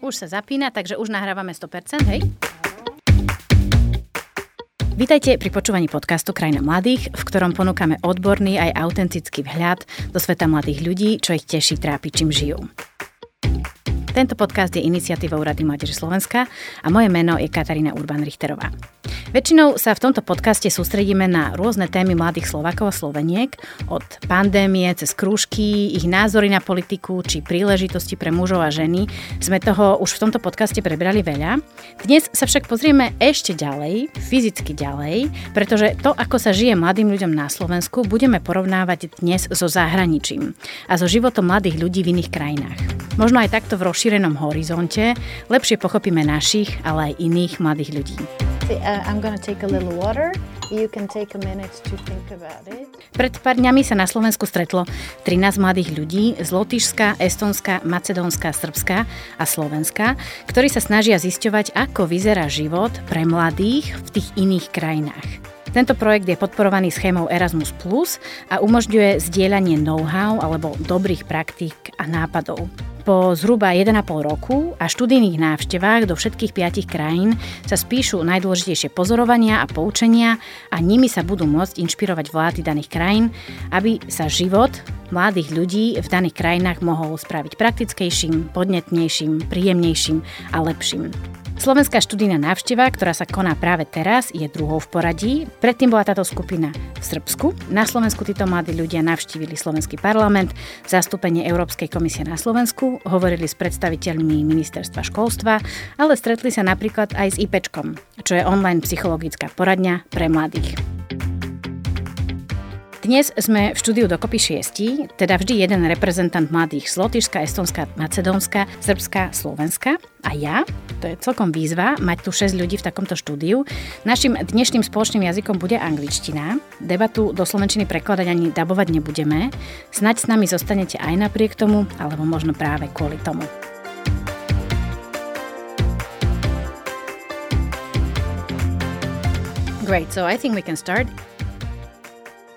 Už sa zapína, takže už nahrávame 100%, hej? Vítajte pri počúvaní podcastu Krajina mladých, v ktorom ponúkame odborný aj autentický vhľad do sveta mladých ľudí, čo ich teší, trápi, čím žijú. Tento podcast je iniciatívou Rady Mládeže Slovenska a moje meno je Katarína Urban-Richterová. Väčšinou sa v tomto podcaste sústredíme na rôzne témy mladých Slovákov a Sloveniek, od pandémie cez krúžky, ich názory na politiku či príležitosti pre mužov a ženy. Sme toho už v tomto podcaste prebrali veľa. Dnes sa však pozrieme ešte ďalej, fyzicky ďalej, pretože to, ako sa žije mladým ľuďom na Slovensku, budeme porovnávať dnes so zahraničím a so životom mladých ľudí v iných krajinách. Možno aj takto v rozšírenom horizonte lepšie pochopíme našich, ale aj iných mladých ľudí. Pred pár dňami sa na Slovensku stretlo 13 mladých ľudí z Lotyšska, Estonska, Macedónska, Srbska a Slovenska, ktorí sa snažia zisťovať, ako vyzerá život pre mladých v tých iných krajinách. Tento projekt je podporovaný schémou Erasmus Plus a umožňuje zdieľanie know-how alebo dobrých praktík a nápadov. Po zhruba 1,5 roku a študijných návštevách do všetkých piatich krajín sa spíšu najdôležitejšie pozorovania a poučenia a nimi sa budú môcť inšpirovať vlády daných krajín, aby sa život mladých ľudí v daných krajinách mohol spraviť praktickejším, podnetnejším, príjemnejším a lepším. Slovenská študijná návšteva, ktorá sa koná práve teraz, je druhou v poradí. Predtým bola táto skupina v Srbsku. Na Slovensku títo mladí ľudia navštívili Slovenský parlament, zastúpenie Európskej komisie na Slovensku, hovorili s predstaviteľmi ministerstva školstva, ale stretli sa napríklad aj s IPčkom, čo je online psychologická poradňa pre mladých. Dnes sme v štúdiu dokopy šiesti, teda vždy jeden reprezentant mladých z Lotyšska, Estonska, Macedónska, Srbska, Slovenska a ja. To je celkom výzva mať tu 6 ľudí v takomto štúdiu. Našim dnešným spoločným jazykom bude angličtina. Debatu do slovenčiny prekladať ani dabovať nebudeme. Snaď s nami zostanete aj napriek tomu, alebo možno práve kvôli tomu. Great, so I think we can start.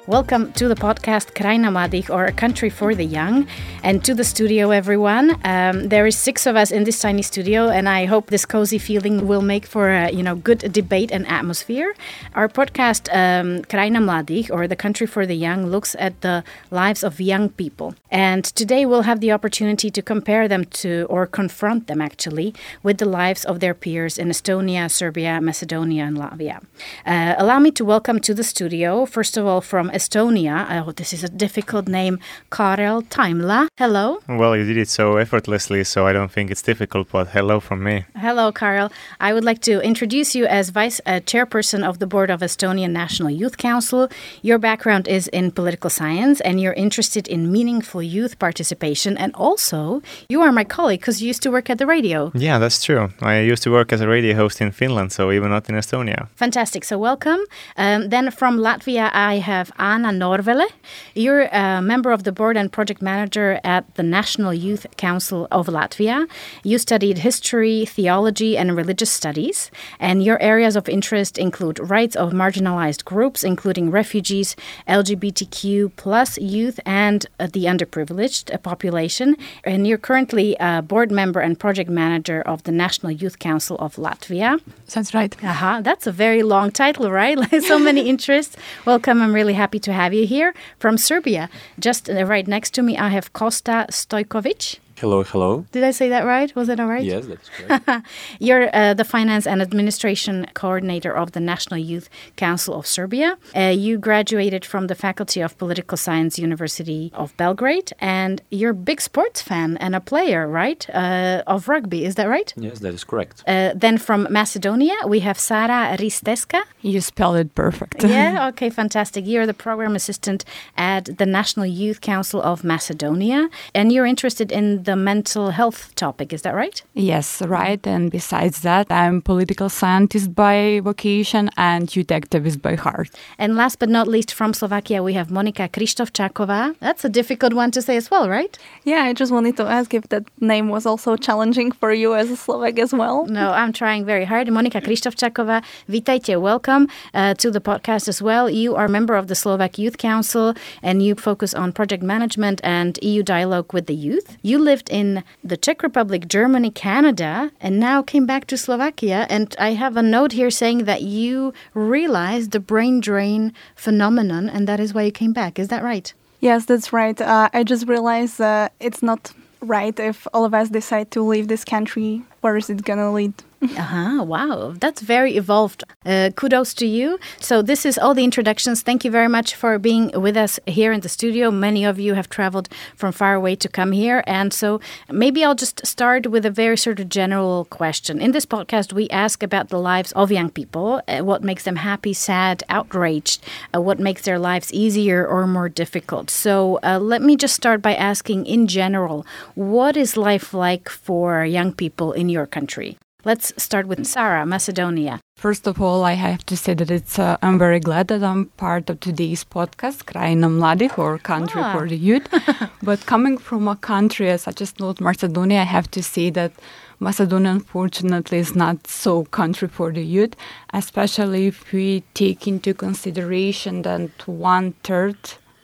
Welcome to the podcast Krajina Mladých, or A Country for the Young, and to the studio, everyone. Um, there is six of us in this tiny studio, and I hope this cozy feeling will make for a you know good debate and atmosphere. Our podcast um, Krajina Mladých, or The Country for the Young, looks at the lives of young people, and today we'll have the opportunity to compare them to, or confront them actually, with the lives of their peers in Estonia, Serbia, Macedonia, and Latvia. Uh, allow me to welcome to the studio, first of all, from Estonia. Oh, this is a difficult name. Karel Taimla. Hello. Well, you did it so effortlessly, so I don't think it's difficult, but hello from me. Hello, Karel. I would like to introduce you as Vice uh, Chairperson of the Board of Estonian National Youth Council. Your background is in political science, and you're interested in meaningful youth participation. And also, you are my colleague because you used to work at the radio. Yeah, that's true. I used to work as a radio host in Finland, so even not in Estonia. Fantastic. So, welcome. Um, then from Latvia, I have Anna Norvele. You're a member of the board and project manager at the National Youth Council of Latvia. You studied history, theology, and religious studies, and your areas of interest include rights of marginalized groups, including refugees, LGBTQ plus youth, and uh, the underprivileged population. And you're currently a board member and project manager of the National Youth Council of Latvia. That's right. Uh-huh. That's a very long title, right? so many interests. Welcome. I'm really happy happy to have you here from Serbia. Just uh, right next to me, I have Kosta Stojkovic. Hello, hello. Did I say that right? Was that all right? Yes, that's correct. You're uh, the finance and administration coordinator of the National Youth Council of Serbia. Uh, you graduated from the Faculty of Political Science University of Belgrade, and you're a big sports fan and a player, right? Uh, of rugby, is that right? Yes, that is correct. Uh, then from Macedonia, we have Sara Risteska. You spelled it perfect. yeah, okay, fantastic. You're the program assistant at the National Youth Council of Macedonia, and you're interested in the mental health topic. Is that right? Yes, right. And besides that, I'm political scientist by vocation and youth activist by heart. And last but not least, from Slovakia, we have Monika Krzysztofčáková. That's a difficult one to say as well, right? Yeah, I just wanted to ask if that name was also challenging for you as a Slovak as well. No, I'm trying very hard. Monika Krzysztofčáková, vítajte, welcome uh, to the podcast as well. You are a member of the Slovak Youth Council and you focus on project management and EU dialogue with the youth. You live lived in the Czech Republic, Germany, Canada, and now came back to Slovakia. And I have a note here saying that you realized the brain drain phenomenon, and that is why you came back. Is that right? Yes, that's right. Uh, I just realized uh, it's not right if all of us decide to leave this country. Where is it gonna lead? Uh-huh, wow, that's very evolved. Uh, kudos to you. So, this is all the introductions. Thank you very much for being with us here in the studio. Many of you have traveled from far away to come here. And so, maybe I'll just start with a very sort of general question. In this podcast, we ask about the lives of young people uh, what makes them happy, sad, outraged, uh, what makes their lives easier or more difficult. So, uh, let me just start by asking in general what is life like for young people in your country? Let's start with Sara, Macedonia. First of all, I have to say that it's uh, I'm very glad that I'm part of today's podcast, Krajina Mladých, or Country ah. for the Youth. but coming from a country such as North Macedonia, I have to say that Macedonia, unfortunately, is not so country for the youth, especially if we take into consideration that one third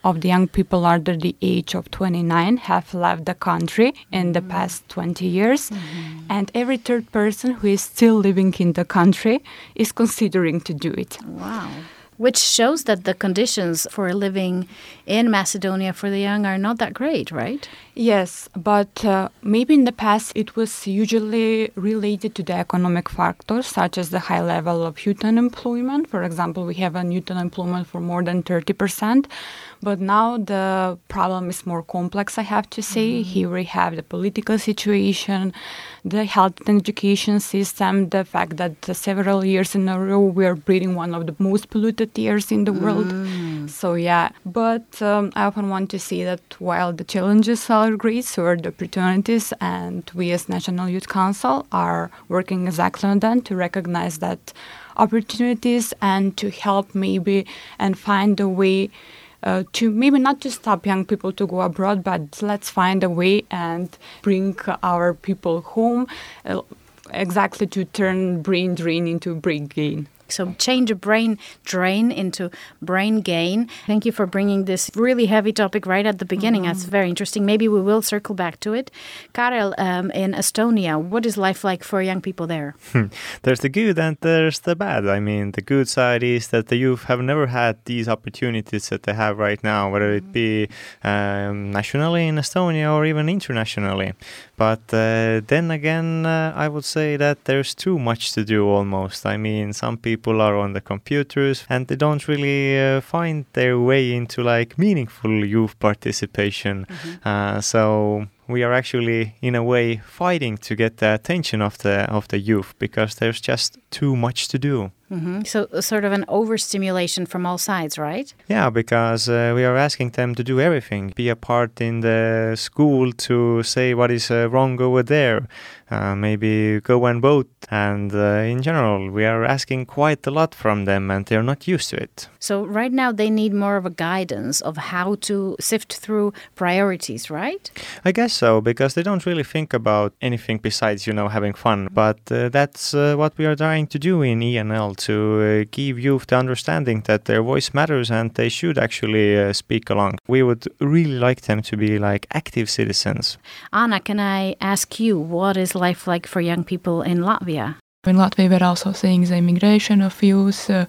of the young people under the age of 29 have left the country in the mm-hmm. past 20 years mm-hmm. and every third person who is still living in the country is considering to do it wow which shows that the conditions for living in Macedonia for the young are not that great, right? Yes, but uh, maybe in the past it was usually related to the economic factors, such as the high level of youth unemployment. For example, we have a youth unemployment for more than 30%. But now the problem is more complex, I have to say. Mm-hmm. Here we have the political situation, the health and education system, the fact that several years in a row we are breathing one of the most polluted years in the mm. world. So, yeah. But um, I often want to say that while the challenges are great, so are the opportunities, and we as National Youth Council are working exactly on that to recognize that opportunities and to help maybe and find a way uh, to maybe not to stop young people to go abroad, but let's find a way and bring our people home uh, exactly to turn brain drain into brain gain. So change a brain drain into brain gain. Thank you for bringing this really heavy topic right at the beginning. Mm-hmm. That's very interesting. Maybe we will circle back to it. Karel, um, in Estonia, what is life like for young people there? there's the good and there's the bad. I mean, the good side is that the youth have never had these opportunities that they have right now, whether it be um, nationally in Estonia or even internationally. But uh, then again, uh, I would say that there's too much to do almost. I mean, some people are on the computers and they don't really uh, find their way into like meaningful youth participation. Mm-hmm. Uh, so we are actually in a way fighting to get the attention of the of the youth because there's just too much to do. Mm-hmm. So, sort of an overstimulation from all sides, right? Yeah, because uh, we are asking them to do everything, be a part in the school to say what is uh, wrong over there, uh, maybe go and vote. And uh, in general, we are asking quite a lot from them and they're not used to it. So, right now, they need more of a guidance of how to sift through priorities, right? I guess so, because they don't really think about anything besides, you know, having fun. But uh, that's uh, what we are trying to do in ENL to give youth the understanding that their voice matters and they should actually speak along. We would really like them to be like active citizens. Anna, can I ask you what is life like for young people in Latvia? In Latvia, we're also seeing the immigration of youth, uh,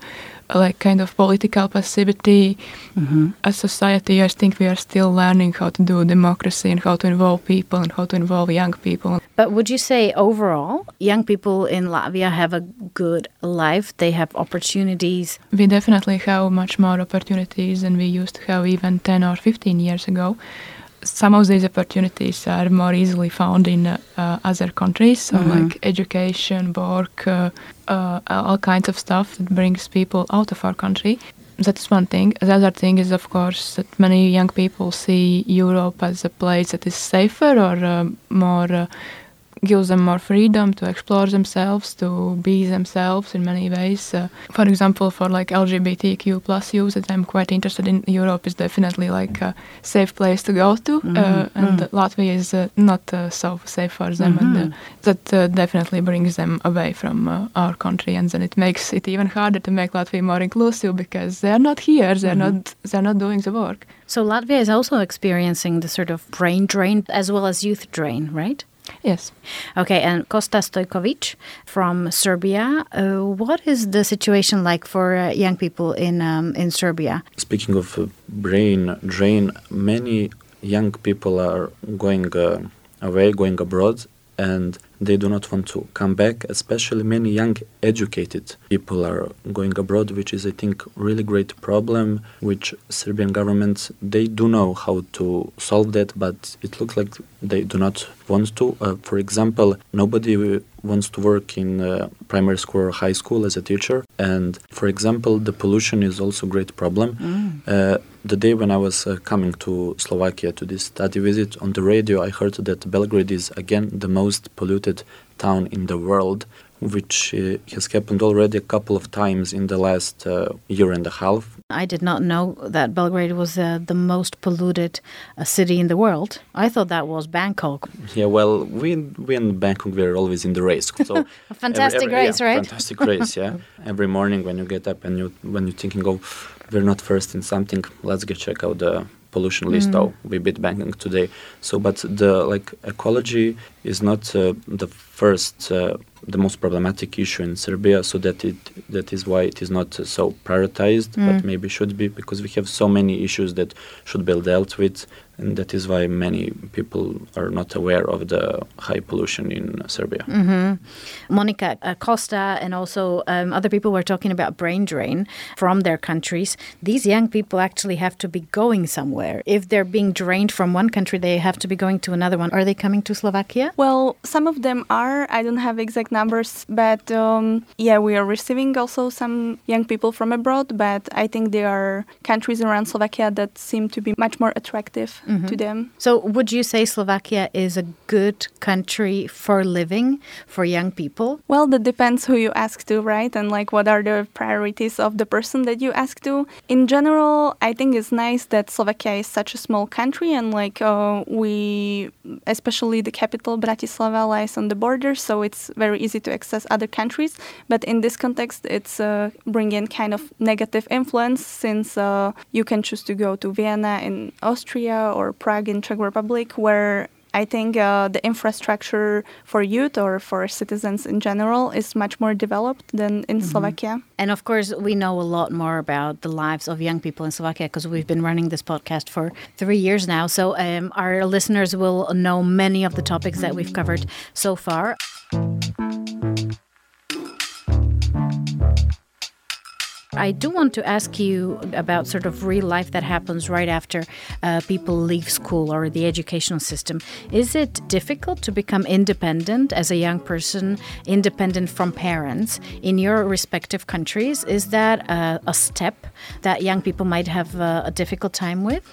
like kind of political passivity. Mm-hmm. As society, I think we are still learning how to do democracy and how to involve people and how to involve young people. But would you say overall, young people in Latvia have a good life? They have opportunities? We definitely have much more opportunities than we used to have even 10 or 15 years ago some of these opportunities are more easily found in uh, other countries, so mm-hmm. like education, work, uh, uh, all kinds of stuff that brings people out of our country. That's one thing. The other thing is, of course, that many young people see Europe as a place that is safer or uh, more uh, gives them more freedom to explore themselves, to be themselves in many ways. Uh, for example, for like LGBTQ plus youth that I'm quite interested in, Europe is definitely like a safe place to go to, Mm-hmm. uh, and Latvia is uh, not uh, so safe for them, and Mm-hmm. uh, that uh, definitely brings them away from uh, our country, and then it makes it even harder to make Latvia more inclusive because they're not here, they're Mm-hmm. not they're not doing the work. So Latvia is also experiencing the sort of brain drain as well as youth drain, right? Yes. Okay, and Kosta Stojkovic from Serbia. Uh, what is the situation like for uh, young people in um, in Serbia? Speaking of uh, brain drain, many young people are going uh, away, going abroad, and they do not want to come back. Especially many young educated people are going abroad, which is, I think, really great problem. Which Serbian government they do know how to solve that, but it looks like they do not want to. Uh, for example, nobody wants to work in uh, primary school or high school as a teacher, and for example, the pollution is also a great problem. Uh, the day when I was uh, coming to Slovakia to this study visit on the radio, I heard that Belgrade is again the most polluted town in the world, which uh, has happened already a couple of times in the last uh, year and a half. I did not know that Belgrade was uh, the most polluted uh, city in the world. I thought that was Bangkok. Yeah, well, we we in Bangkok we're always in the race. So A fantastic every- every- race, yeah, right? Fantastic race, yeah. Every morning when you get up and you when you're thinking, oh, we're not first in something, let's get check out the pollution list. Oh, we beat Bangkok today. So, but the like ecology is not uh, the first. Uh, the most problematic issue in Serbia, so that it that is why it is not uh, so prioritized, but maybe should be because we have so many issues that should be dealt with, and that is why many people are not aware of the high pollution in Serbia. Monika uh, Kosta and also um, other people were talking about brain drain from their countries. These young people actually have to be going somewhere. If they're being drained from one country, they have to be going to another one. Are they coming to Slovakia? Well, some of them are. I don't have exact numbers, but um, yeah, we are receiving also some young people from abroad. But I think there are countries around Slovakia that seem to be much more attractive to them. So, would you say Slovakia is a good country for living for young people? Well, that depends who you ask to, right? And like what are the priorities of the person that you ask to. In general, I think it's nice that Slovakia is such a small country and like uh, we, especially the capital Bratislava, lies on the border, so it's very easy to access other countries. But in this context, it's uh, bringing kind of negative influence since uh, you can choose to go to Vienna in Austria or Prague in Czech Republic, where I think uh, the infrastructure for youth or for citizens in general is much more developed than in Slovakia. And of course, we know a lot more about the lives of young people in Slovakia because we've been running this podcast for three years now. So um, our listeners will know many of the topics that we've covered so far. I do want to ask you about sort of real life that happens right after uh, people leave school or the educational system. Is it difficult to become independent as a young person, independent from parents in your respective countries? Is that a, a step that young people might have uh, a difficult time with?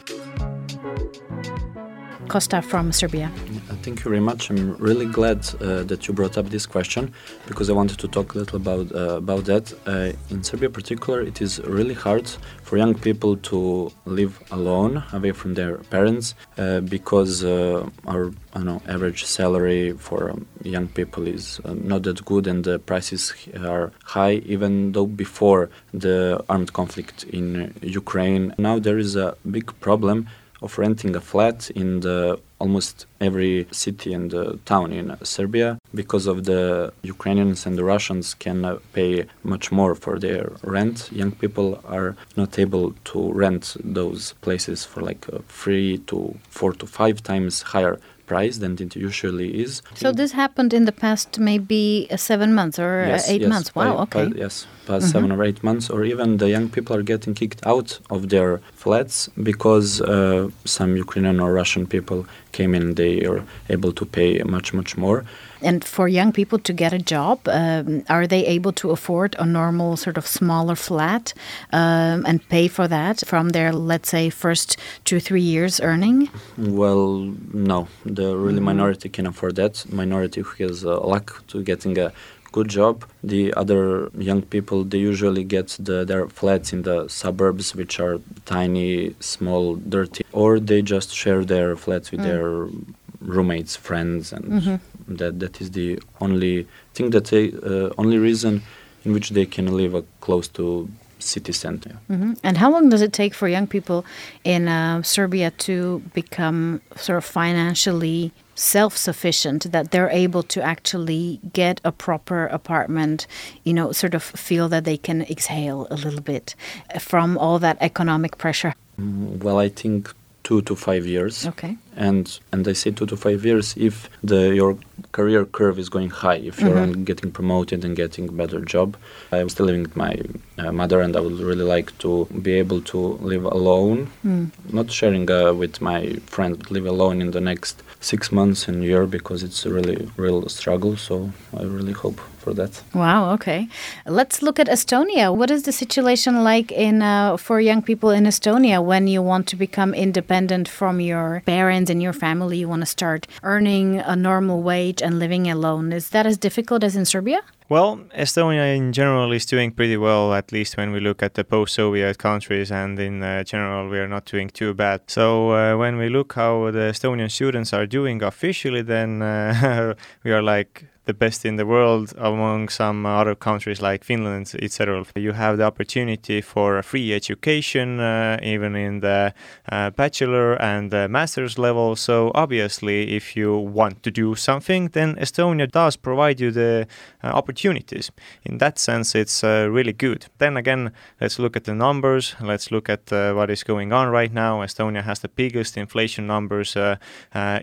Kosta from Serbia. Uh, Thank you very much. I'm really glad uh, that you brought up this question because I wanted to talk a little about uh, about that. Uh, in Serbia, in particular, it is really hard for young people to live alone, away from their parents, uh, because uh, our I know average salary for um, young people is not that good, and the prices are high. Even though before the armed conflict in Ukraine, now there is a big problem of renting a flat in the almost every city and uh, town in Serbia because of the Ukrainians and the Russians can uh, pay much more for their rent. Young people are not able to rent those places for like uh, three to four to five times higher price than it usually is. So this happened in the past maybe uh, seven months or uh, Yes, eight yes, months. Wow, five- okay. five- yes, past seven or eight months, or even the young people are getting kicked out of their flats because uh, some Ukrainian or Russian people came in. They are able to pay much, much more. And for young people to get a job, um, are they able to afford a normal sort of smaller flat um, and pay for that from their, let's say, first two, three years earning? Well, no. The really minority can afford that. Minority who has uh, luck to getting a good job. The other young people, they usually get the, their flats in the suburbs, which are tiny, small, dirty, or they just share their flats with their roommates, friends, and that that is the only thing that they uh, only reason in which they can live uh, close to city center. hmm And how long does it take for young people in uh, Serbia to become sort of financially self sufficient, that they're able to actually get a proper apartment, you know, sort of feel that they can exhale a little bit from all that economic pressure? Mm, Well, I think two to five years. Okay. and and I say two to five years if the your career curve is going high, if you're on getting promoted and getting better job. I'm still living with my uh, mother, and I would really like to be able to live alone, not sharing uh, with my friend, but live alone in the next six months and year because it's a really real struggle. So I really hope for that. Wow. Okay. Let's look at Estonia. What is the situation like in uh, for young people in Estonia when you want to become independent from your parents and your family? You want to start earning a normal wage and living alone. Is that as difficult as in Serbia? Well, Estonia in general is doing pretty well, at least when we look at the post Soviet countries, and in uh, general, we are not doing too bad. So, uh, when we look how the Estonian students are doing officially, then uh, we are like the best in the world among some other countries like Finland, etc. You have the opportunity for a free education, uh, even in the uh, bachelor and the master's level. So, obviously, if you want to do something, then Estonia does provide you the uh, opportunities. In that sense, it's uh, really good. Then again, let's look at the numbers. Let's look at uh, what is going on right now. Estonia has the biggest inflation numbers uh,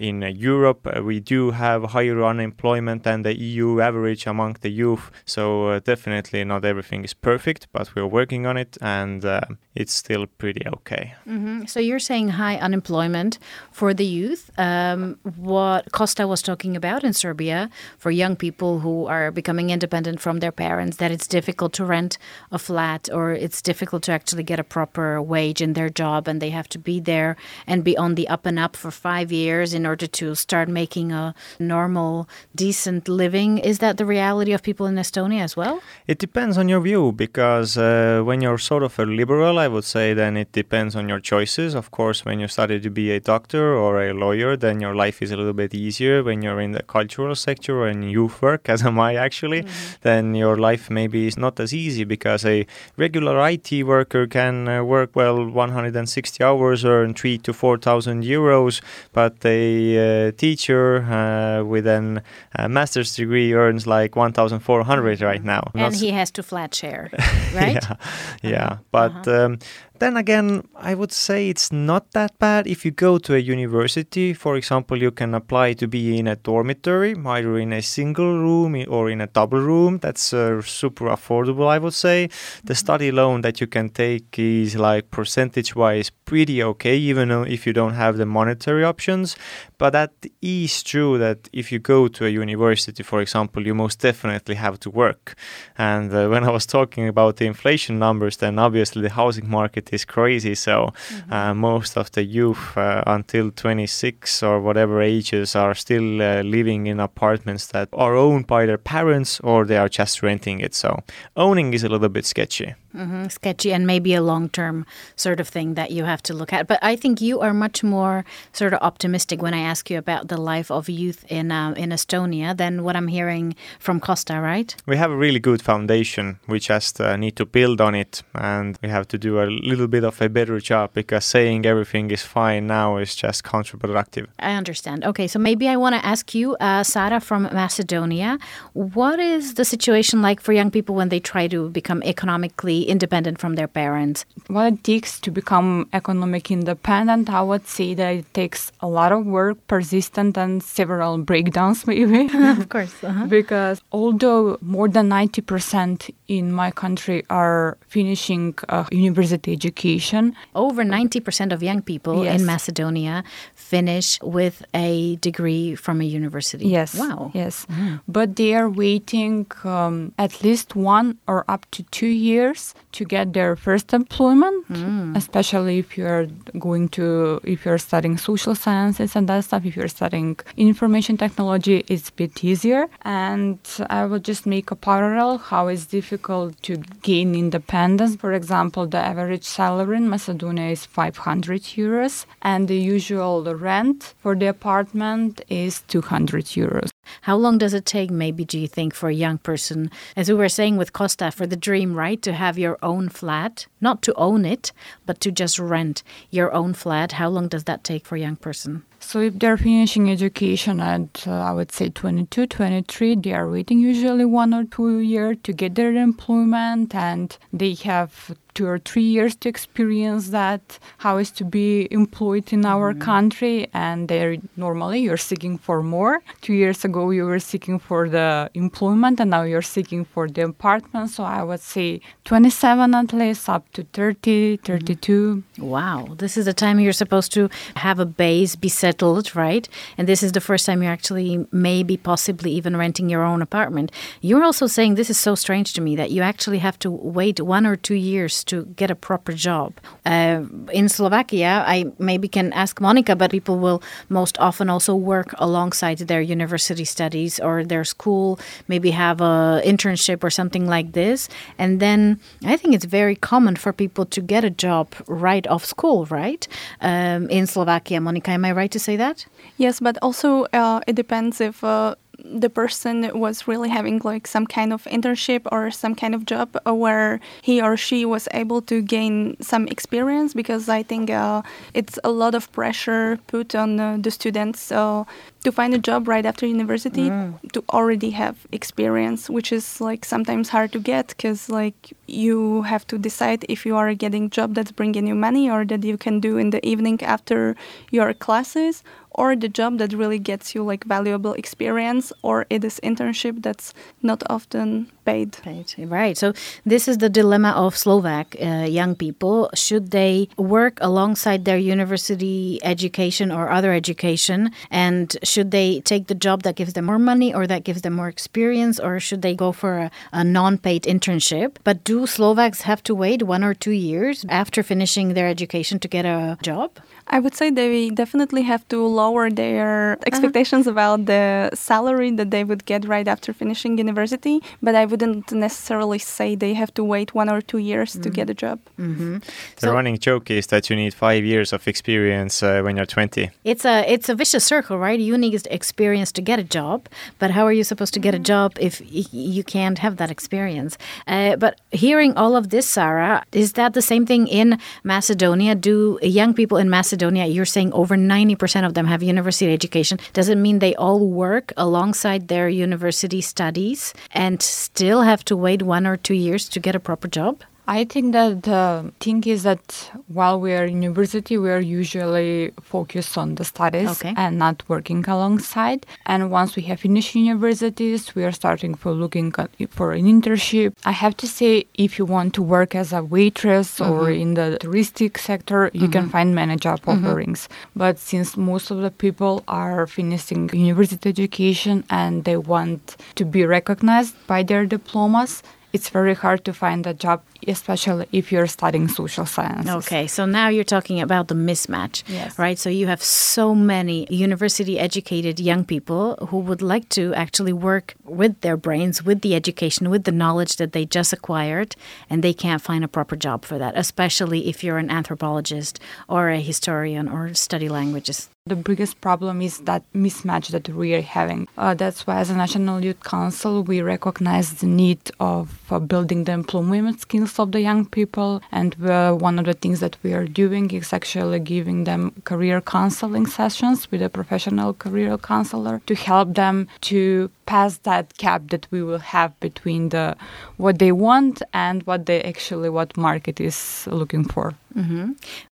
in Europe. We do have higher unemployment than the EU average among the youth. So uh, definitely not everything is perfect, but we're working on it, and uh, it's still pretty okay. hmm So you're saying high unemployment for the youth. Um, what Kosta was talking about in Serbia for young people who are becoming independent from their parents, that it's difficult to rent a flat or it's difficult to actually get a proper wage in their job, and they have to be there and be on the up and up for five years in order to start making a normal, decent living. Is that the reality of people in Estonia as well? It depends on your view because uh, when you're sort of a liberal, I would say then it depends on your choices. Of course, when you study to be a doctor or a lawyer, then your life is a little bit easier. When you're in the cultural sector or in youth work, as am I actually, then your life maybe is not as easy because a regular IT worker can uh, work well 160 hours, earn three to four thousand euros, but a uh, teacher uh, with an a master's degree earns like 1,400 right now. And Not he has to flat share, right? yeah, yeah. But um, then again, I would say it's not that bad. If you go to a university, for example, you can apply to be in a dormitory, either in a single room or in a double room. That's uh, super affordable, I would say. The study loan that you can take is like percentage wise pretty okay, even if you don't have the monetary options. But that is true that if you go to a university, for example, you most definitely have to work. And uh, when I was talking about the inflation numbers, then obviously the housing market is crazy. So uh, most of the youth uh, until 26 or whatever ages are still uh, living in apartments that are owned by their parents or they are just renting it. So owning is a little bit sketchy. Hmm sketchy and maybe a long term sort of thing that you have to look at. But I think you are much more sort of optimistic when I ask you about the life of youth in uh, in Estonia than what I'm hearing from Kosta, right? We have a really good foundation. We just uh, need to build on it and we have to do a little little bit of a better job because saying everything is fine now is just counterproductive. I understand. Okay, so maybe I want to ask you, uh, Sara from Macedonia, what is the situation like for young people when they try to become economically independent from their parents? What it takes to become economic independent, I would say that it takes a lot of work, persistent, and several breakdowns, maybe. of course. Uh-huh. because although more than 90% in my country are finishing a university education, over 90% of young people Yes. in Macedonia finish with a degree from a university. Yes. Wow. Yes. But they are waiting um, at least one or up to two years to get their first employment, mm. especially if you're going to, if you're studying social sciences and that stuff. If you're studying information technology, it's a bit easier. And I will just make a parallel how it's difficult to gain independence. For example, the average salary in Macedonia is 500 euros, and the usual rent for the apartment is 200 euros. How long does it take, maybe, do you think, for a young person, as we were saying with Kosta, for the dream, right, to have your own flat, not to own it, but to just rent your own flat? How long does that take for a young person? So if they're finishing education at, uh, I would say 22, 23, they are waiting usually one or two years to get their employment and they have two or three years to experience that, how is to be employed in our country. And they're normally you're seeking for more. Two years ago, you were seeking for the employment and now you're seeking for the apartment. So I would say 27 at least up to 30, 32. Wow, this is the time you're supposed to have a base, be settled, right? And this is the first time you're actually, maybe, possibly even renting your own apartment. You're also saying this is so strange to me that you actually have to wait one or two years to get a proper job. Uh, in Slovakia, I maybe can ask Monika, but people will most often also work alongside their university studies or their school, maybe have a internship or something like this. And then I think it's very common for people to get a job right off school, right? Um, in Slovakia, Monika, am I right to say that? Yes, but also uh, it depends if uh, the person was really having like some kind of internship or some kind of job where he or she was able to gain some experience because I think uh, it's a lot of pressure put on uh, the students uh, to find a job right after university to already have experience which is like sometimes hard to get because like you have to decide if you are getting job that's bringing you money or that you can do in the evening after your classes or the job that really gets you like valuable experience or it is internship that's not often paid Right, right. So this is the dilemma of Slovak uh, young people. Should they work alongside their university education or other education, and should they take the job that gives them more money or that gives them more experience, or should they go for a, a non-paid internship? But do Slovaks have to wait one or two years after finishing their education to get a job? I would say they definitely have to lower their expectations about the salary that they would get right after finishing university, but I wouldn't necessarily say they have to wait one or two years to get a job. Mm-hmm. The running joke is that you need five years of experience uh, when you're 20. It's a it's a vicious circle, right? You need experience to get a job, but how are you supposed to get a job if you can't have that experience? Uh, but hearing all of this, Sara, is that the same thing in Macedonia? Do young people in Macedonia, you're saying over ninety percent of them have university education? Does it mean they all work alongside their university studies and still have to wait one or two years to get a proper job? I think that the thing is that while we are in university, we are usually focused on the studies Okay. and not working alongside. And once we have finished universities, we are starting for looking for an internship. I have to say, if you want to work as a waitress or mm-hmm. in the touristic sector, you can mm-hmm. find many job mm-hmm. offerings. But since most of the people are finishing university education and they want to be recognized by their diplomas, it's very hard to find a job, especially if you're studying social sciences. Okay, so now you're talking about the mismatch, Yes. right? So you have so many university educated young people who would like to actually work with their brains, with the education, with the knowledge that they just acquired, and they can't find a proper job for that, especially if you're an anthropologist or a historian or study languages. The biggest problem is that mismatch that we are having. Uh, that's why, as a National Youth Council, we recognize the need of uh, building the employment skills of the young people. And uh, one of the things that we are doing is actually giving them career counseling sessions with a professional career counselor to help them to pass that gap that we will have between the what they want and what they actually what market is looking for. Mm-hmm.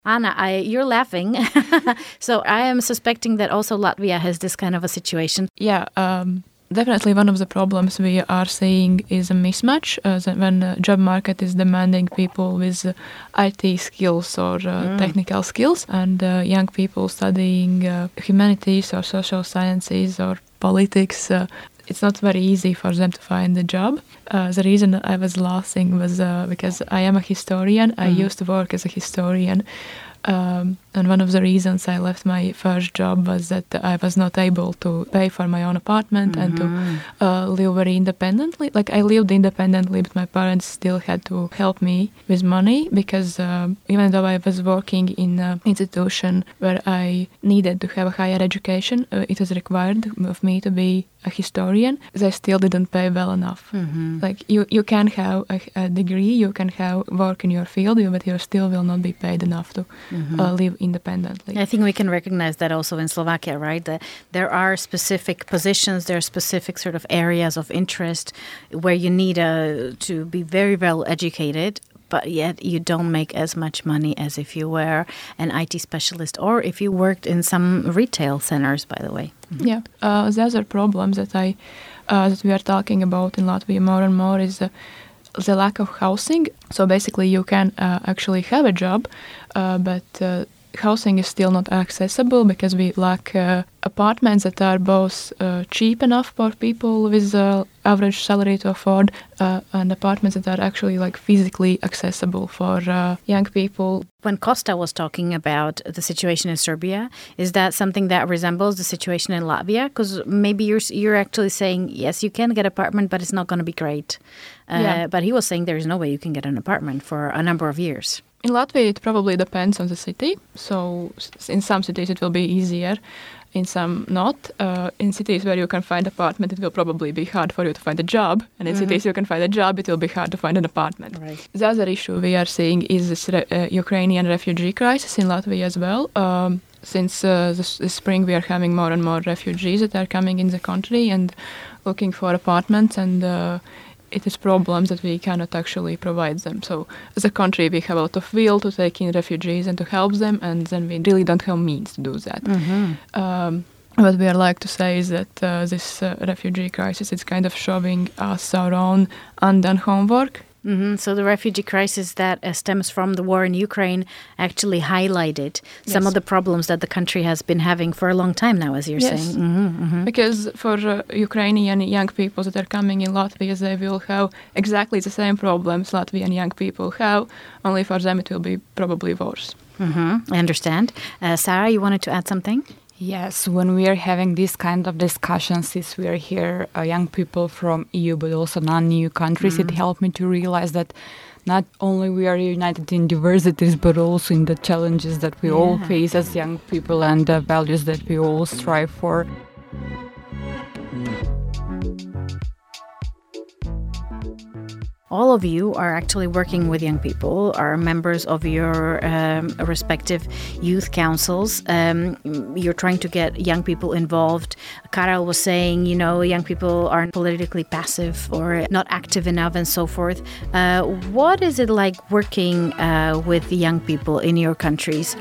Anna, I, you're laughing. so I am suspecting that also Latvia has this kind of a situation. Yeah, um, definitely one of the problems we are seeing is a mismatch uh, when the job market is demanding people with uh, IT skills or uh, mm. technical skills and uh, young people studying uh, humanities or social sciences or politics uh, it's not very easy for them to find a job. Uh, the reason I was laughing was uh, because I am a historian. Mm. I used to work as a historian. Um, and one of the reasons I left my first job was that I was not able to pay for my own apartment mm-hmm. and to mm-hmm. uh, live very independently. Like I lived independently, but my parents still had to help me with money because uh, even though I was working in an institution where I needed to have a higher education, uh, it was required of me to be a historian. They still didn't pay well enough. Mm-hmm. Like you, you can have a, a, degree, you can have work in your field, but you still will not be paid enough to mm-hmm. uh, live independently. I think we can recognize that also in Slovakia, right? That there are specific positions, there are specific sort of areas of interest where you need a, uh, to be very well educated but yet you don't make as much money as if you were an IT specialist or if you worked in some retail centers, by the way. Mm-hmm. Yeah, uh, the other problem that I uh, that we are talking about in Latvia more and more is uh, the lack of housing. So basically, you can uh, actually have a job, uh, but uh, housing is still not accessible because we lack uh, apartments that are both uh, cheap enough for people with uh, average salary to afford uh, and apartments that are actually like physically accessible for uh, young people. When Kosta was talking about the situation in Serbia, is that something that resembles the situation in Latvia? Because maybe you're you're actually saying yes, you can get an apartment, but it's not going to be great. Uh, yeah. But he was saying there is no way you can get an apartment for a number of years. In Latvia, it probably depends on the city. So, in some cities, it will be easier, in some not. Uh, in cities where you can find apartment, it will probably be hard for you to find a job, and in mm-hmm. cities you can find a job, it will be hard to find an apartment. Right. The other issue we are seeing is this re- uh, Ukrainian refugee crisis in Latvia as well. Um, since uh, this, this, spring, we are having more and more refugees that are coming in the country and looking for apartments and uh, it is problems that we cannot actually provide them. So as a country, we have a lot of will to take in refugees and to help them, and then we really don't have means to do that. Mm-hmm. Um, what we are like to say is that uh, this uh, refugee crisis is kind of showing us our own undone homework Mm-hmm. So the refugee crisis that uh, stems from the war in Ukraine actually highlighted yes. some of the problems that the country has been having for a long time now, as you're yes. saying. Mm-hmm, mm-hmm. Because for uh, Ukrainian young people that are coming in Latvia, they will have exactly the same problems Latvian young people have, only for them it will be probably worse. Mm-hmm. I understand. Uh, Sara, you wanted to add something? Yes, when we are having this kind of discussions, since we are here, uh, young people from EU but also non-EU countries, mm-hmm. it helped me to realize that not only we are united in diversities, but also in the challenges that we yeah. all face as young people and the values that we all strive for. All of you are actually working with young people, are members of your um, respective youth councils. Um, you're trying to get young people involved. Karel was saying, you know, young people aren't politically passive or not active enough and so forth. Uh, what is it like working uh, with young people in your countries?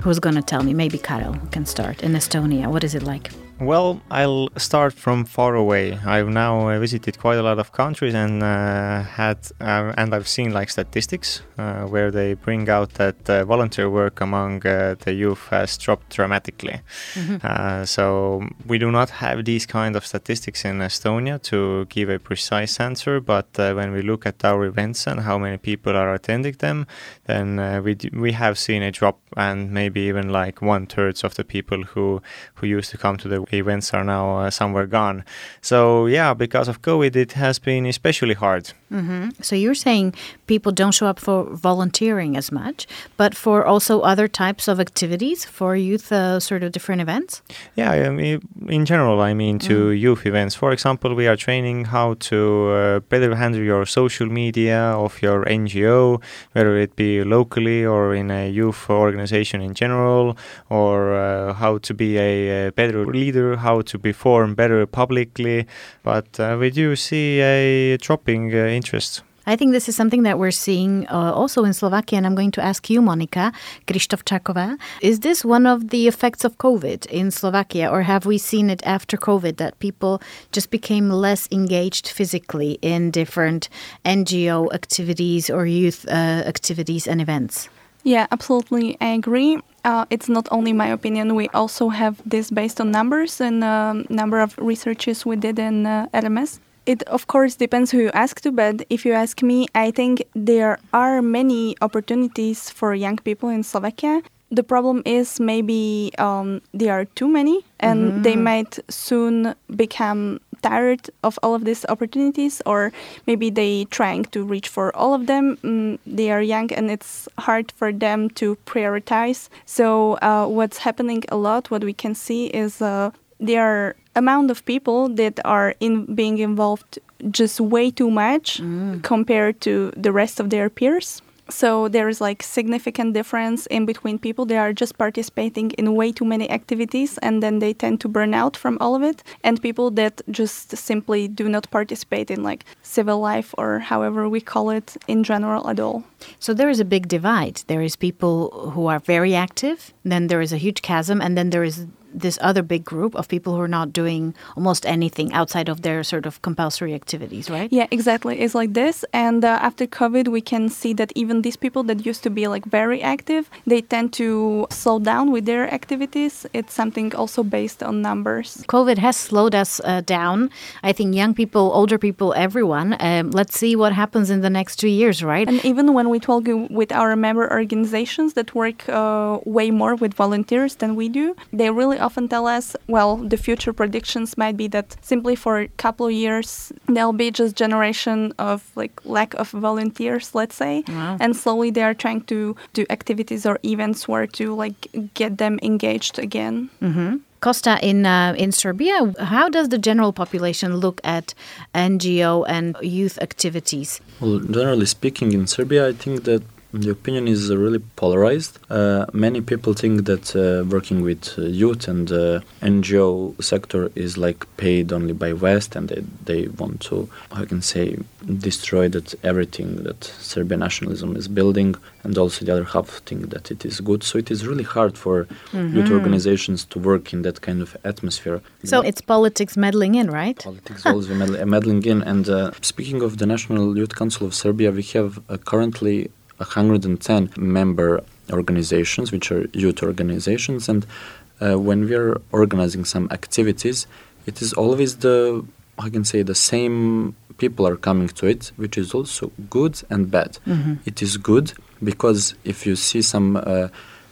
Who's going to tell me? Maybe Karel can start in Estonia. What is it like? Well, I'll start from far away. I've now uh, visited quite a lot of countries and uh, had uh, and I've seen like statistics uh, where they bring out that uh, volunteer work among uh, the youth has dropped dramatically. Mm-hmm. so we do not have these kind of statistics in Estonia to give a precise answer. But when we look at our events and how many people are attending them, then we d- we have seen a drop and maybe even like one third of the people who who used to come to the events are now uh, somewhere gone. So yeah, because of COVID, it has been especially hard. Mm-hmm. So you're saying people don't show up for volunteering as much, but for also other types of activities for youth, uh, sort of different events. Yeah, I mean, in general, I mean to Mm. youth events. For example, we are training how to uh, better handle your social media of your NGO, whether it be locally or in a youth organization in general, or uh, how to be a, uh better leader, how to perform better publicly. But uh, we do see a dropping uh, interest. I think this is something that we're seeing uh, also in Slovakia, and I'm going to ask you, Monika Krzysztofczakova. Is this one of the effects of COVID in Slovakia, or have we seen it after COVID that people just became less engaged physically in different NGO activities or youth uh, activities and events? Yeah, absolutely. I agree. Uh, it's not only my opinion. We also have this based on numbers and um, number of researches we did in uh, RMS. It of course depends who you ask to, but if you ask me, I think there are many opportunities for young people in Slovakia. The problem is maybe um, there are too many, and they might soon become tired of all of these opportunities, or maybe they trying to reach for all of them. Mm, they are young, and it's hard for them to prioritize. So uh, what's happening a lot, what we can see is uh, there are amount of people that are in being involved just way too much compared to the rest of their peers. So there is like significant difference in between people. They are just participating in way too many activities and then they tend to burn out from all of it. And people that just simply do not participate in like civil life or however we call it in general at all. So there is a big divide. There is people who are very active, then there is a huge chasm, and then there is this other big group of people who are not doing almost anything outside of their sort of compulsory activities, right? Yeah, exactly. It's like this. And uh, after COVID, we can see that even these people that used to be like very active, they tend to slow down with their activities. It's something also based on numbers. COVID has slowed us uh, down. I think young people, older people, everyone. Um, let's see what happens in the next two years, right? And even when we talk with our member organizations that work uh, way more with volunteers than we do, they really often tell us, well, the future predictions might be that simply for a couple of years there'll be just generation of like lack of volunteers, let's say, Wow. and slowly they are trying to do activities or events where to like get them engaged again. Kosta, in uh, in Serbia, how does the general population look at NGO and youth activities? Well, generally speaking, in Serbia, I think that the opinion is really polarized. Uh, many people think that uh, working with uh, youth and uh, NGO sector is like paid only by West, and they, they want to, I can say, destroy that everything that Serbian nationalism is building, and also the other half think that it is good. So it is really hard for youth organizations to work in that kind of atmosphere. So it's politics meddling in, right? Politics always meddling in. And uh, speaking of the National Youth Council of Serbia, we have uh, currently 110 member organizations, which are youth organizations. And uh, when we are organizing some activities, it is always the, I can say, the same people are coming to it, which is also good and bad. It is good because if you see some uh,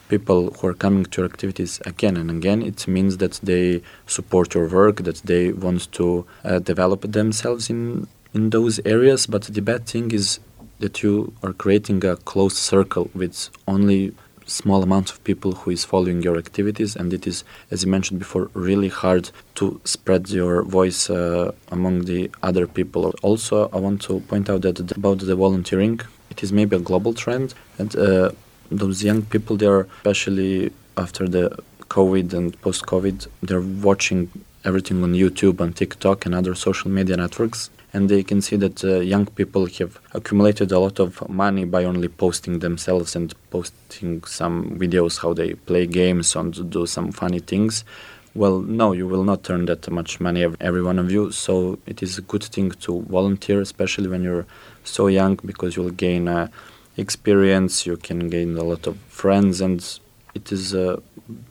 people who are coming to your activities again and again, it means that they support your work, that they want to uh, develop themselves in in those areas. But the bad thing is that you are creating a closed circle with only small amount of people who is following your activities and it is as you mentioned before really hard to spread your voice uh, among the other people. Also i want to point out that about the volunteering it is maybe a global trend and uh, those young people they are especially after the covid and post covid they're watching everything on youtube and tiktok and other social media networks and they can see that uh, young people have accumulated a lot of money by only posting themselves and posting some videos how they play games and do some funny things. Well no you will not earn that much money every one of you. So it is a good thing to volunteer especially when you're so young because you'll gain uh, experience you can gain a lot of friends and it is uh,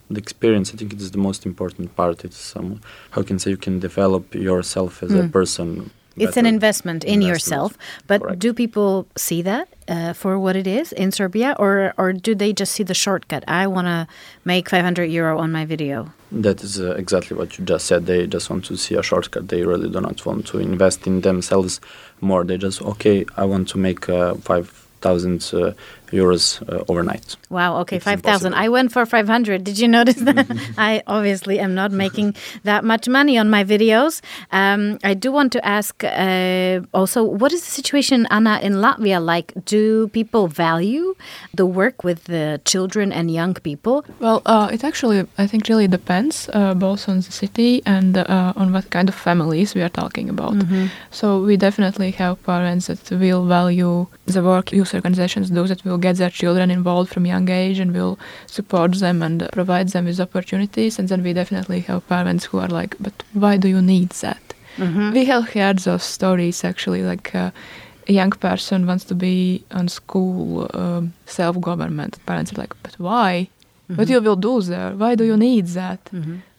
the experience i think it is the most important part. It's some how can say you can develop yourself as a person It's an investment in investment. yourself. But Correct. do people see that uh, for what it is in Serbia, or or do they just see the shortcut? I want to make 500 euro on my video. That is uh, exactly what you just said. They just want to see a shortcut. They really do not want to invest in themselves more. They just okay. I want to make uh, five thousand uh, euros uh, overnight. Wow. Okay, It's 5,000. I went for 500. Did you notice that? I obviously am not making that much money on my videos. Um, I do want to ask uh, also, what is the situation, Anna, in Latvia like? Do people value the work with the children and young people? Well, uh, it actually, I think, really depends uh, both on the city and uh, on what kind of families we are talking about. So we definitely have parents that will value the work youth organizations do, that will get their children involved from young age and we'll support them and provide them with opportunities. And then we definitely have parents who are like, but why do you need that? We have heard those stories actually, like uh, a young person wants to be on school um, self-government. Parents are like, but why? What you will do there? Why do you need that?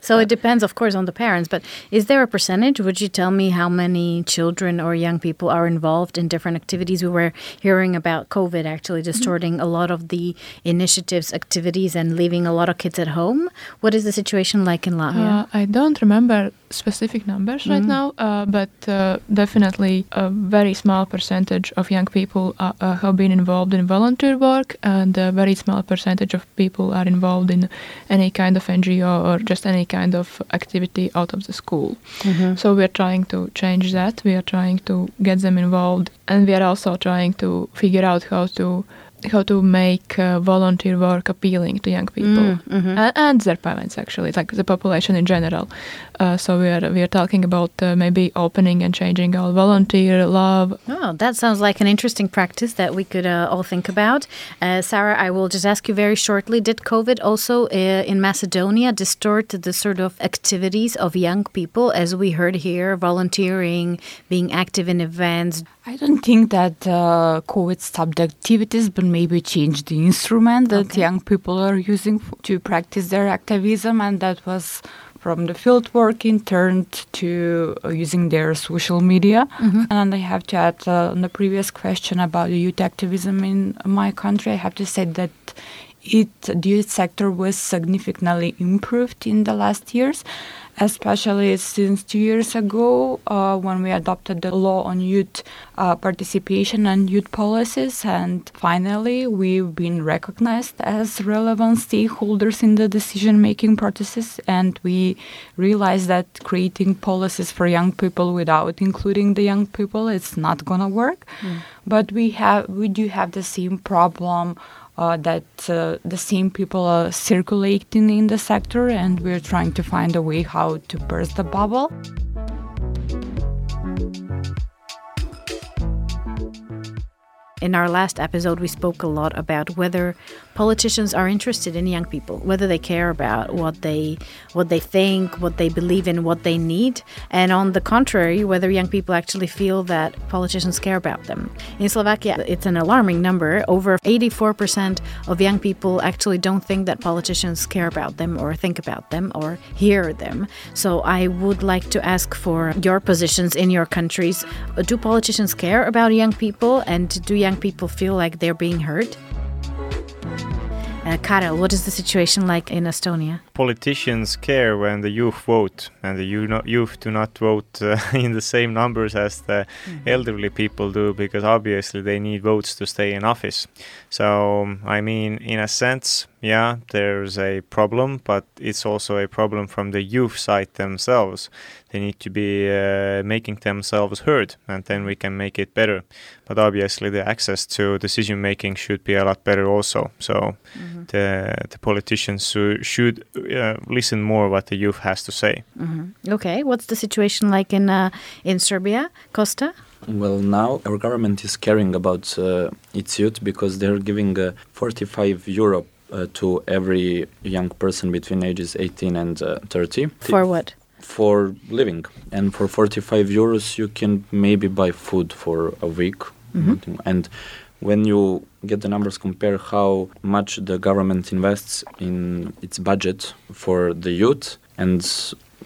So it depends, of course, on the parents. But is there a percentage? Would you tell me how many children or young people are involved in different activities? We were hearing about COVID actually distorting a lot of the initiatives, activities, and leaving a lot of kids at home. What is the situation like in Latvia? Uh, I don't remember specific numbers right now, uh, but uh, definitely a very small percentage of young people uh, uh, have been involved in volunteer work, and a very small percentage of people are involved in any kind of NGO or just any kind of activity out of the school. Mm-hmm. So we are trying to change that. We are trying to get them involved, and we are also trying to figure out how to how to make uh, volunteer work appealing to young people mm, mm-hmm. and, and their parents actually like the population in general uh, so we are we are talking about uh, maybe opening and changing our volunteer love Oh, that sounds like an interesting practice that we could uh, all think about. Uh, Sara, I will just ask you very shortly Did COVID also uh, in Macedonia distort the sort of activities of young people, as we heard here, volunteering, being active in events? I don't think that uh, COVID stopped the activities, but maybe changed the instrument that young people are using to practice their activism, and that was from the field working turned to uh, using their social media. And I have to add uh, on the previous question about the youth activism in my country, I have to say that it the youth sector was significantly improved in the last years, especially since two years ago uh, when we adopted the law on youth uh, participation and youth policies, and finally we've been recognized as relevant stakeholders in the decision-making processes, and we realize that creating policies for young people without including the young people it's not gonna work. But we have we do have the same problem uh, that uh, the same people are circulating in the sector, and we're trying to find a way how to burst the bubble. In our last episode, we spoke a lot about whether politicians are interested in young people, whether they care about what they what they think, what they believe in, what they need, and on the contrary, whether young people actually feel that politicians care about them. In Slovakia, it's an alarming number. Over 84% of young people actually don't think that politicians care about them or think about them or hear them. So I would like to ask for your positions in your countries. Do politicians care about young people and do young people feel like they're being heard? Uh, Karel, what is the situation like in Estonia? Politicians care when the youth vote, and the youth do not vote uh, in the same numbers as the elderly people do, because obviously they need votes to stay in office. So, I mean, in a sense, yeah, there's a problem, but it's also a problem from the youth side themselves. They need to be uh, making themselves heard, and then we can make it better. But obviously, the access to decision making should be a lot better also. So, the the politicians should, should uh, listen more what the youth has to say. Okay, what's the situation like in uh, in Serbia, Kosta? Well, now our government is caring about uh, its youth because they're giving uh, 45 euro uh, to every young person between ages 18 and uh, 30 For what? For living. And for 45 euros, you can maybe buy food for a week. And when you get the numbers, compare how much the government invests in its budget for the youth and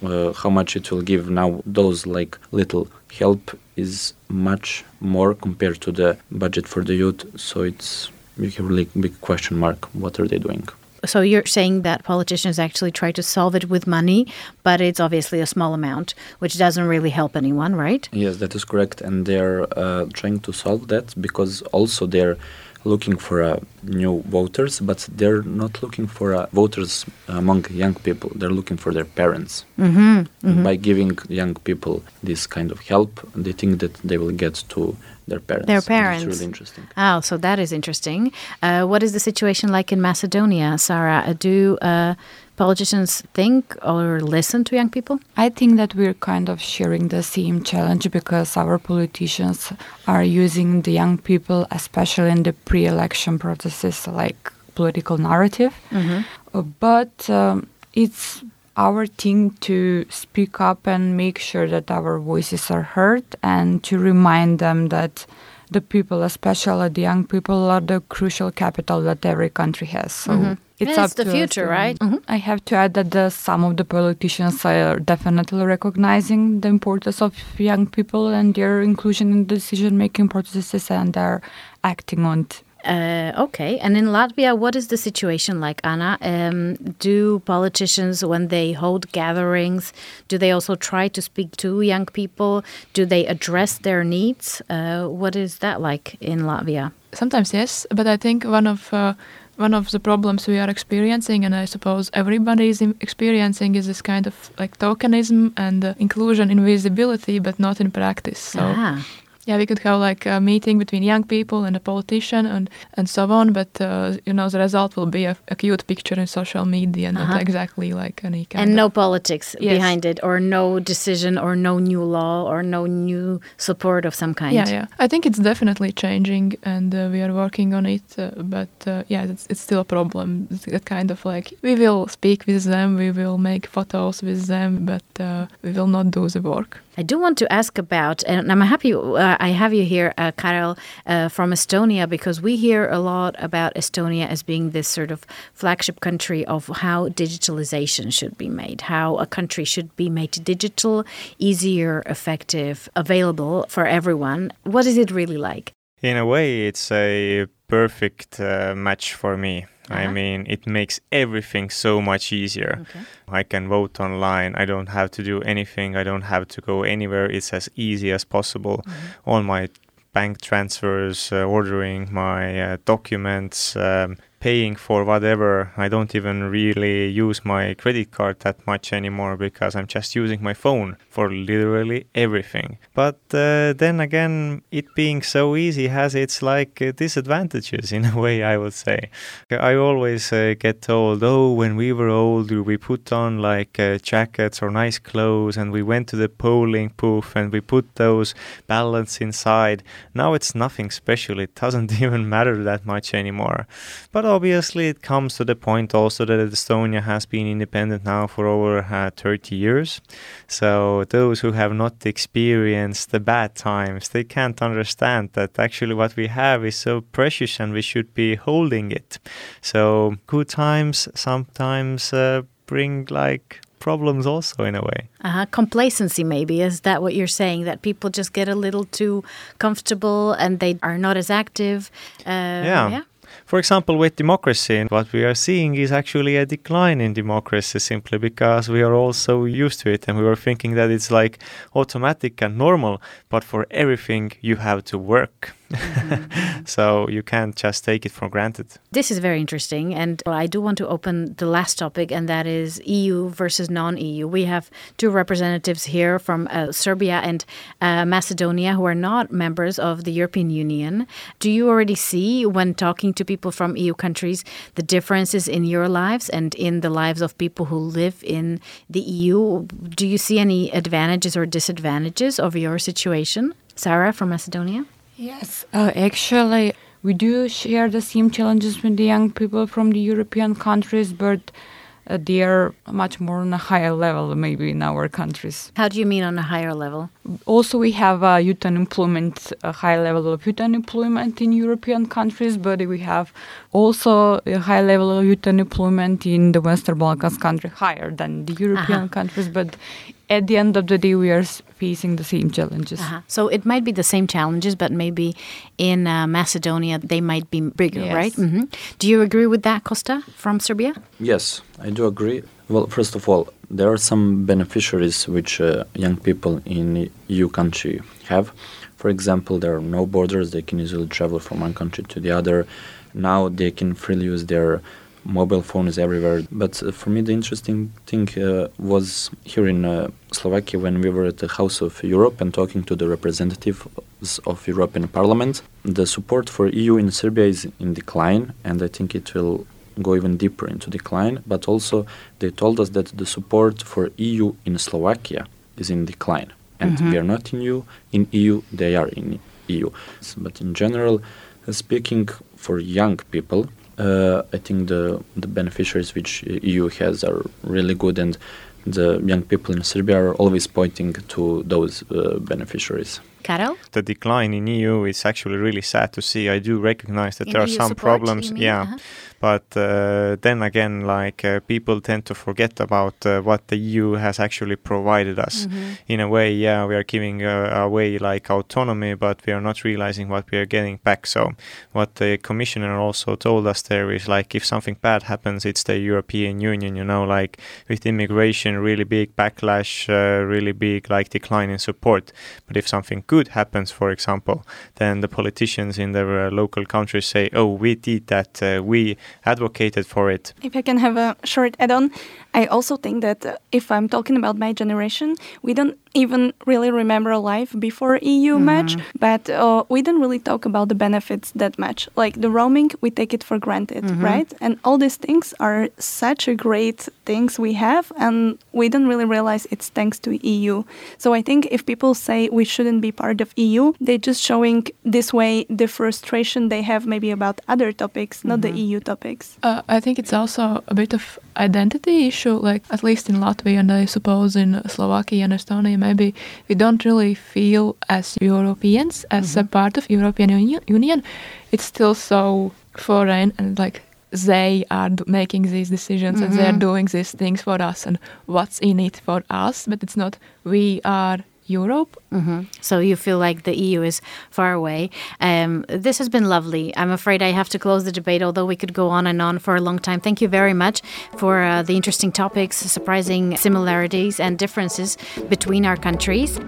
uh, how much it will give now those like little help is much more compared to the budget for the youth. So it's you have really big question mark. What are they doing? So you're saying that politicians actually try to solve it with money, but it's obviously a small amount, which doesn't really help anyone, right? Yes, that is correct, and they're uh, trying to solve that because also they're looking for uh, new voters, but they're not looking for uh, voters among young people. They're looking for their parents. Mm-hmm, mm-hmm. By giving young people this kind of help, they think that they will get to their parents. Their parents. It's really interesting. Oh, so that is interesting. Uh, what is the situation like in Macedonia, Sara? Uh, do uh, politicians think or listen to young people? I think that we're kind of sharing the same challenge because our politicians are using the young people, especially in the pre election processes, like political narrative. Mm-hmm. Uh, but um, it's our thing to speak up and make sure that our voices are heard and to remind them that the people, especially the young people, are the crucial capital that every country has. So mm-hmm. it's yeah, up it's the to future, us. right? Mm-hmm. I have to add that the, some of the politicians are definitely recognizing the importance of young people and their inclusion in decision-making processes, and they're acting on it. Uh, okay. And in Latvia, what is the situation like, Anna? Um, do politicians, when they hold gatherings, do they also try to speak to young people? Do they address their needs? Uh, what is that like in Latvia? Sometimes yes, but I think one of uh, one of the problems we are experiencing, and I suppose everybody is experiencing, is this kind of like tokenism and uh, inclusion in visibility, but not in practice. So Ah. Yeah, we could have like a meeting between young people and a politician and, and so on, but uh, you know the result will be a, a cute picture in social media, not Uh-huh. exactly like any kind And of no politics Yes. behind it, or no decision, or no new law, or no new support of some kind. Yeah, yeah. I think it's definitely changing, and uh, we are working on it. Uh, but uh, yeah, it's, it's still a problem. It's a kind of like we will speak with them, we will make photos with them, but uh, we will not do the work. I do want to ask about, and I'm happy uh, I have you here, uh, Karel, uh, from Estonia, because we hear a lot about Estonia as being this sort of flagship country of how digitalization should be made, how a country should be made digital, easier, effective, available for everyone. What is it really like? In a way, it's a perfect uh, match for me. I Uh-huh. mean, it makes everything so much easier. Okay. I can vote online. I don't have to do anything. I don't have to go anywhere. It's as easy as possible. All my bank transfers, uh, ordering my uh, documents, um, paying for whatever. I don't even really use my credit card that much anymore because I'm just using my phone for literally everything. But uh, then again, it being so easy has its like uh, disadvantages in a way, I would say. I always uh, get told, oh, when we were older, we put on like uh, jackets or nice clothes and we went to the polling booth and we put those ballots inside. Now it's nothing special. It doesn't even matter that much anymore. But obviously, it comes to the point also that Estonia has been independent now for over uh, 30 years. So those who have not experienced the bad times, they can't understand that actually what we have is so precious and we should be holding it. So good times sometimes uh, bring like problems also in a way. Uh-huh. Complacency, maybe. Is that what you're saying? That people just get a little too comfortable and they are not as active? Uh, Yeah. For example, with democracy, what we are seeing is actually a decline in democracy simply because we are all so used to it and we were thinking that it's like automatic and normal, but for everything you have to work. so you can't just take it for granted. This is very interesting, and I do want to open the last topic, and that is EU versus non EU. We have two representatives here from uh, Serbia and uh, Macedonia who are not members of the European Union. Do you already see, when talking to people from EU countries, the differences in your lives and in the lives of people who live in the EU? Do you see any advantages or disadvantages of your situation? Sara from Macedonia? Yes, uh, actually, we do share the same challenges with the young people from the European countries, but uh, they are much more on a higher level, maybe in our countries. How do you mean on a higher level? Also, we have uh, youth unemployment, a high level of youth unemployment in European countries, but we have also a high level of youth unemployment in the Western Balkans country, higher than the European Uh-huh. countries. But at the end of the day, we are facing the same challenges. Uh-huh. So it might be the same challenges, but maybe in uh, Macedonia they might be bigger, Yes. right? hmm Do you agree with that, Kosta, from Serbia? Yes, I do agree. Well, first of all, there are some beneficiaries which uh, young people in EU country have. For example, there are no borders; they can easily travel from one country to the other. Now they can freely use their mobile phones everywhere. But uh, for me, the interesting thing uh, was here in uh, Slovakia when we were at the House of Europe and talking to the representatives of European Parliament. The support for EU in Serbia is in decline, and I think it will go even deeper into decline. But also, they told us that the support for EU in Slovakia is in decline, and we are not in EU. In EU, they are in EU. But in general, speaking for young people, uh, I think the the beneficiaries which EU has are really good, and the young people in Serbia are always pointing to those uh, beneficiaries. Karel? The decline in EU is actually really sad to see. I do recognize that In there are some problems. you? Yeah. Uh-huh. But uh, then again, like uh, people tend to forget about uh, what the EU has actually provided us. Mm-hmm. In a way, yeah, we are giving uh, away like autonomy, but we are not realizing what we are getting back. So, what the commissioner also told us there is like if something bad happens, it's the European Union. You know, like with immigration, really big backlash, uh, really big like decline in support. But if something good happens, for example, then the politicians in their uh, local countries say, "Oh, we did that. Uh, we advocated for it." If I can have a short add on, I also think that uh, if I'm talking about my generation, we don't even really remember life before EU much, but uh, we don't really talk about the benefits that much. Like the roaming, we take it for granted, right? And all these things are such a great things we have, and we don't really realize it's thanks to EU. So I think if people say we shouldn't be part of EU, they're just showing this way the frustration they have maybe about other topics, not the EU topics. Uh, I think it's also a bit of identity issue, like at least in Latvia and I suppose in Slovakia and Estonia, maybe we don't really feel as Europeans, as a mm-hmm. part of European Uni- Union. It's still so foreign and like they are d- making these decisions and they are mm-hmm. doing these things for us and what's in it for us, but it's not we are Europe. hmm So you feel like the EU is far away. Um, this has been lovely. I'm afraid I have to close the debate, although we could go on and on for a long time. Thank you very much for uh, the interesting topics, surprising similarities and differences between our countries.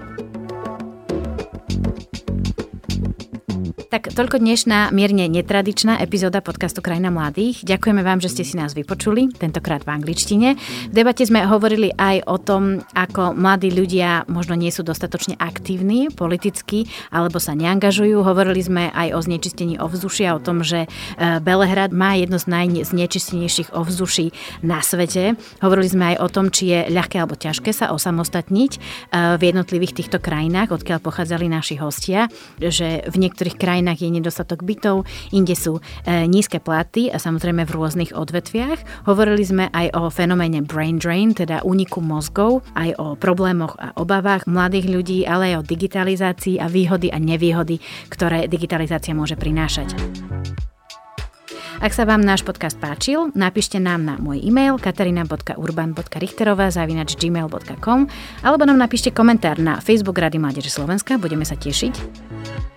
Tak toľko dnešná mierne netradičná epizóda podcastu Krajina mladých. Ďakujeme vám, že ste si nás vypočuli, tentokrát v angličtine. V debate sme hovorili aj o tom, ako mladí ľudia možno nie sú dostatočne aktívni politicky alebo sa neangažujú. Hovorili sme aj o znečistení ovzdušia, o tom, že e, Belehrad má jedno z najznečistenejších ovzduší na svete. Hovorili sme aj o tom, či je ľahké alebo ťažké sa osamostatniť e, v jednotlivých týchto krajinách, odkiaľ pochádzali naši hostia, že v niektorých krajinách je nedostatok bytov, inde sú e, nízke platy a samozrejme v rôznych odvetviach. Hovorili sme aj o fenoméne brain drain, teda úniku mozgov, aj o problémoch a obavách mladých ľudí, ale aj o digitalizácii a výhody a nevýhody, ktoré digitalizácia môže prinášať. Ak sa vám náš podcast páčil, napíšte nám na môj e-mail katarina.urban.richterová zavinač gmail.com alebo nám napíšte komentár na Facebook Rady Mládeže Slovenska, budeme sa tešiť.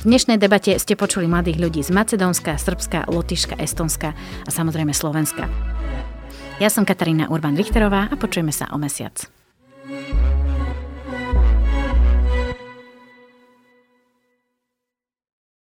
V dnešnej debate ste počuli mladých ľudí z Macedónska, Srbska, Lotyšska, Estonska a samozrejme Slovenska. Ja som Katarína Urban Richterová a počujeme sa o mesiac.